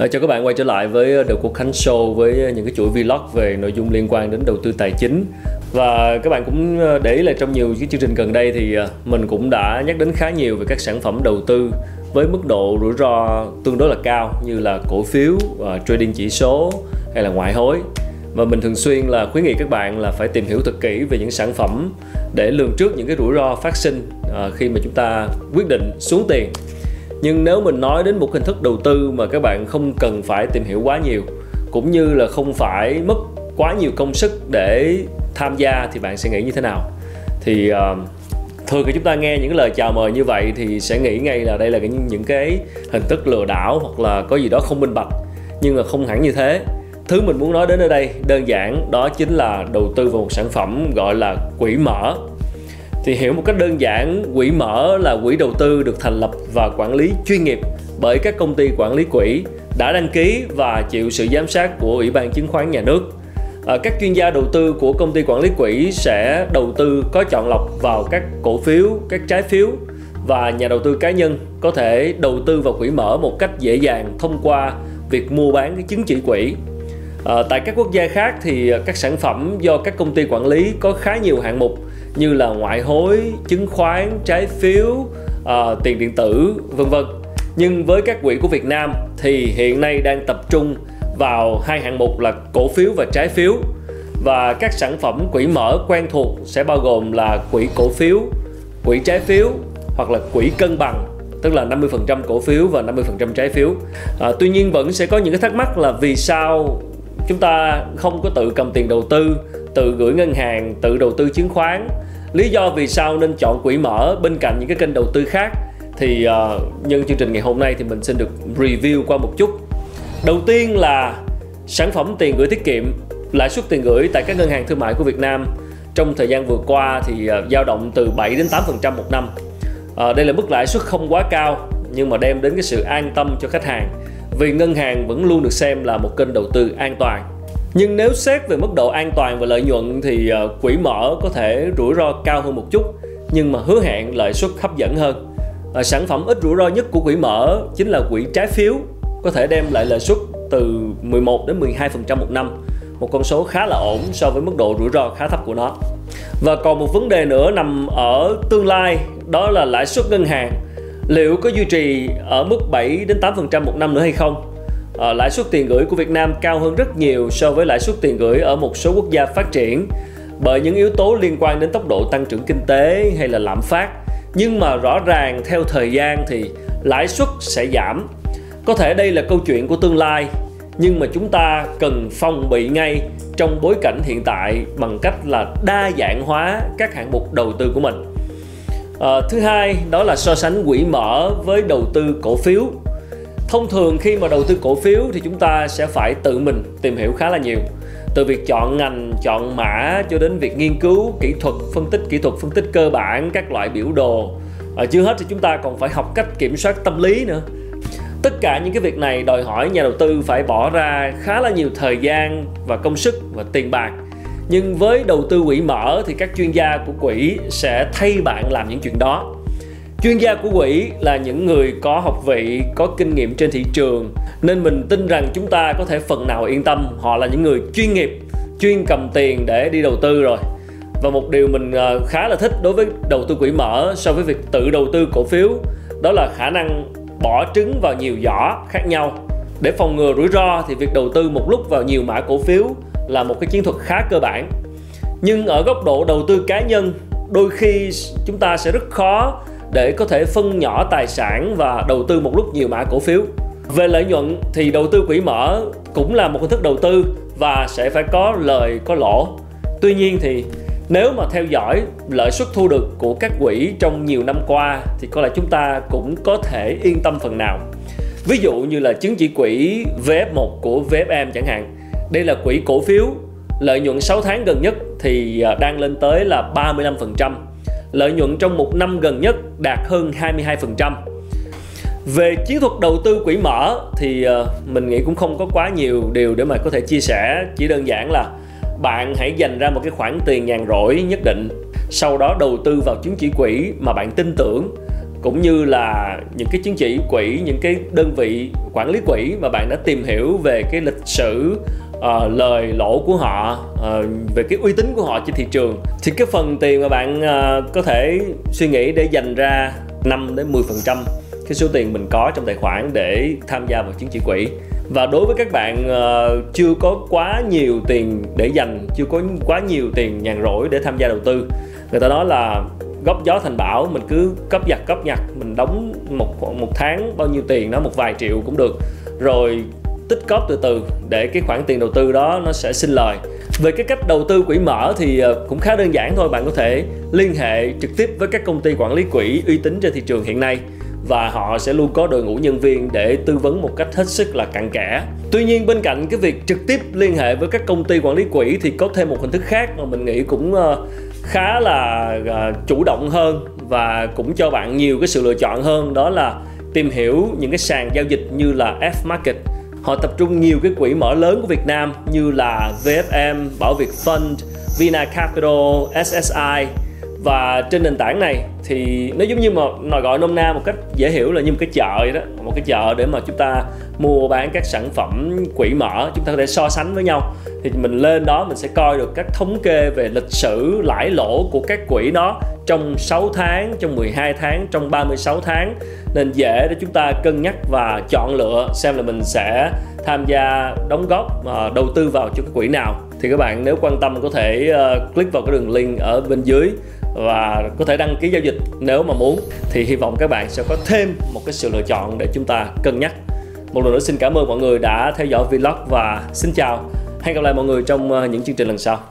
À, chào các bạn quay trở lại với ờ, The Quốc Khánh Show với ờ, những cái chuỗi vlog về nội dung liên quan đến đầu tư tài chính. Và các bạn cũng để ý là trong nhiều cái chương trình gần đây thì mình cũng đã nhắc đến khá nhiều về các sản phẩm đầu tư với mức độ rủi ro tương đối là cao như là cổ phiếu, uh, trading chỉ số hay là ngoại hối. Và mình thường xuyên là khuyến nghị các bạn là phải tìm hiểu thật kỹ về những sản phẩm để lường trước những cái rủi ro phát sinh uh, khi mà chúng ta quyết định xuống tiền nhưng nếu mình nói đến một hình thức đầu tư mà các bạn không cần phải tìm hiểu quá nhiều cũng như là không phải mất quá nhiều công sức để tham gia thì bạn sẽ nghĩ như thế nào? Thì uh, thường khi chúng ta nghe những lời chào mời như vậy thì sẽ nghĩ ngay là đây là những, những cái hình thức lừa đảo hoặc là có gì đó không minh bạch. Nhưng mà không hẳn như thế. Thứ mình muốn nói đến ở đây đơn giản đó chính là đầu tư vào một sản phẩm gọi là quỹ mở thì hiểu một cách đơn giản quỹ mở là quỹ đầu tư được thành lập và quản lý chuyên nghiệp bởi các công ty quản lý quỹ đã đăng ký và chịu sự giám sát của ủy ban chứng khoán nhà nước. À, các chuyên gia đầu tư của công ty quản lý quỹ sẽ đầu tư có chọn lọc vào các cổ phiếu các trái phiếu và nhà đầu tư cá nhân có thể đầu tư vào quỹ mở một cách dễ dàng thông qua việc mua bán cái chứng chỉ quỹ. À, tại các quốc gia khác thì các sản phẩm do các công ty quản lý có khá nhiều hạng mục như là ngoại hối, chứng khoán, trái phiếu, uh, tiền điện tử, vân vân. Nhưng với các quỹ của Việt Nam thì hiện nay đang tập trung vào hai hạng mục là cổ phiếu và trái phiếu. Và các sản phẩm quỹ mở quen thuộc sẽ bao gồm là quỹ cổ phiếu, quỹ trái phiếu hoặc là quỹ cân bằng tức là 50% cổ phiếu và 50% trái phiếu. À, tuy nhiên vẫn sẽ có những cái thắc mắc là vì sao chúng ta không có tự cầm tiền đầu tư tự gửi ngân hàng tự đầu tư chứng khoán. Lý do vì sao nên chọn quỹ mở bên cạnh những cái kênh đầu tư khác thì uh, nhân chương trình ngày hôm nay thì mình xin được review qua một chút. Đầu tiên là sản phẩm tiền gửi tiết kiệm lãi suất tiền gửi tại các ngân hàng thương mại của Việt Nam trong thời gian vừa qua thì uh, dao động từ 7 đến 8% một năm. Uh, đây là mức lãi suất không quá cao nhưng mà đem đến cái sự an tâm cho khách hàng vì ngân hàng vẫn luôn được xem là một kênh đầu tư an toàn nhưng nếu xét về mức độ an toàn và lợi nhuận thì ờ, quỹ mở có thể rủi ro cao hơn một chút nhưng mà hứa hẹn lợi suất hấp dẫn hơn. À, sản phẩm ít rủi ro nhất của quỹ mở chính là quỹ trái phiếu có thể đem lại lợi suất từ 11 đến 12% một năm một con số khá là ổn so với mức độ rủi ro khá thấp của nó. Và còn một vấn đề nữa nằm ở tương lai đó là lãi suất ngân hàng. Liệu có duy trì ở mức 7 đến 8% một năm nữa hay không? À, lãi suất tiền gửi của Việt Nam cao hơn rất nhiều so với lãi suất tiền gửi ở một số quốc gia phát triển. Bởi những yếu tố liên quan đến tốc độ tăng trưởng kinh tế hay là lạm phát. Nhưng mà rõ ràng theo thời gian thì lãi suất sẽ giảm. Có thể đây là câu chuyện của tương lai nhưng mà chúng ta cần phòng bị ngay trong bối cảnh hiện tại bằng cách là đa dạng hóa các hạng mục đầu tư của mình. À, thứ hai đó là so sánh quỹ mở với đầu tư cổ phiếu thông thường khi mà đầu tư cổ phiếu thì chúng ta sẽ phải tự mình tìm hiểu khá là nhiều. Từ việc chọn ngành chọn mã cho đến việc nghiên cứu kỹ thuật phân tích kỹ thuật phân tích cơ bản các loại biểu đồ. À, chưa hết thì chúng ta còn phải học cách kiểm soát tâm lý nữa. Tất cả những cái việc này đòi hỏi nhà đầu tư phải bỏ ra khá là nhiều thời gian và công sức và tiền bạc. Nhưng với đầu tư quỹ mở thì các chuyên gia của quỹ sẽ thay bạn làm những chuyện đó chuyên gia của quỹ là những người có học vị, có kinh nghiệm trên thị trường, nên mình tin rằng chúng ta có thể phần nào yên tâm. Họ là những người chuyên nghiệp, chuyên cầm tiền để đi đầu tư rồi. Và một điều mình ờ, khá là thích đối với đầu tư quỹ mở so với việc tự đầu tư cổ phiếu, đó là khả năng bỏ trứng vào nhiều giỏ khác nhau. Để phòng ngừa rủi ro thì việc đầu tư một lúc vào nhiều mã cổ phiếu là một cái chiến thuật khá cơ bản. Nhưng ở góc độ đầu tư cá nhân, đôi khi chúng ta sẽ rất khó để có thể phân nhỏ tài sản và đầu tư một lúc nhiều mã cổ phiếu. Về lợi nhuận thì đầu tư quỹ mở cũng là một hình thức đầu tư và sẽ phải có lời có lỗ. Tuy nhiên thì nếu mà theo dõi lợi suất thu được của các quỹ trong nhiều năm qua thì có lẽ chúng ta cũng có thể yên tâm phần nào. Ví dụ như là chứng chỉ quỹ VF1 của VFM chẳng hạn. Đây là quỹ cổ phiếu, lợi nhuận 6 tháng gần nhất thì à, đang lên tới là 35% lợi nhuận trong một năm gần nhất đạt hơn 22%. Về chiến thuật đầu tư quỹ mở thì ờ, mình nghĩ cũng không có quá nhiều điều để mà có thể chia sẻ, chỉ đơn giản là bạn hãy dành ra một cái khoản tiền nhàn rỗi nhất định, sau đó đầu tư vào chứng chỉ quỹ mà bạn tin tưởng cũng như là những cái chứng chỉ quỹ những cái đơn vị quản lý quỹ mà bạn đã tìm hiểu về cái lịch sử uh, lời lỗ của họ uh, về cái uy tín của họ trên thị trường. Thì cái phần tiền mà bạn uh, có thể suy nghĩ để dành ra 5 đến 10 phần trăm cái số tiền mình có trong tài khoản để tham gia vào chứng chỉ quỹ. Và đối với các bạn uh, chưa có quá nhiều tiền để dành chưa có quá nhiều tiền nhàn rỗi để tham gia đầu tư. Người ta nói là góp gió thành bão mình cứ cấp giặt cấp nhặt mình đóng một một tháng bao nhiêu tiền đó một vài triệu cũng được. Rồi tích cóp từ từ để cái khoản tiền đầu tư đó nó sẽ sinh lời về cái cách đầu tư quỹ mở thì ờ, cũng khá đơn giản thôi, bạn có thể liên hệ trực tiếp với các công ty quản lý quỹ uy tín trên thị trường hiện nay và họ sẽ luôn có đội ngũ nhân viên để tư vấn một cách hết sức là cặn kẽ. Tuy nhiên, bên cạnh cái việc trực tiếp liên hệ với các công ty quản lý quỹ thì có thêm một hình thức khác mà mình nghĩ cũng ờ, khá là ờ, chủ động hơn và cũng cho bạn nhiều cái sự lựa chọn hơn, đó là tìm hiểu những cái sàn giao dịch như là F Market họ tập trung nhiều cái quỹ mở lớn của Việt Nam như là VFM, Bảo Việt Fund, Vina Capital, SSI và trên nền tảng này thì nó giống như mà nói gọi nôm na một cách dễ hiểu là như một cái chợ vậy đó. Một cái chợ để mà chúng ta mua bán các sản phẩm quỹ mở chúng ta có thể so sánh với nhau thì mình lên đó mình sẽ coi được các thống kê về lịch sử lãi lỗ của các quỹ đó trong 6 tháng, trong 12 tháng, trong 36 tháng. Nên dễ để chúng ta cân nhắc và chọn lựa xem là mình sẽ tham gia đóng góp và đầu tư vào cho cái quỹ nào. Thì các bạn nếu quan tâm có thể ờ, click vào cái đường link ở bên dưới và có thể đăng ký giao dịch nếu mà muốn. Thì hy vọng các bạn sẽ có thêm một cái sự lựa chọn để chúng ta cân nhắc. Một lần nữa xin cảm ơn mọi người đã theo dõi vlog và xin chào hẹn gặp lại mọi người trong ờ, những chương trình lần sau.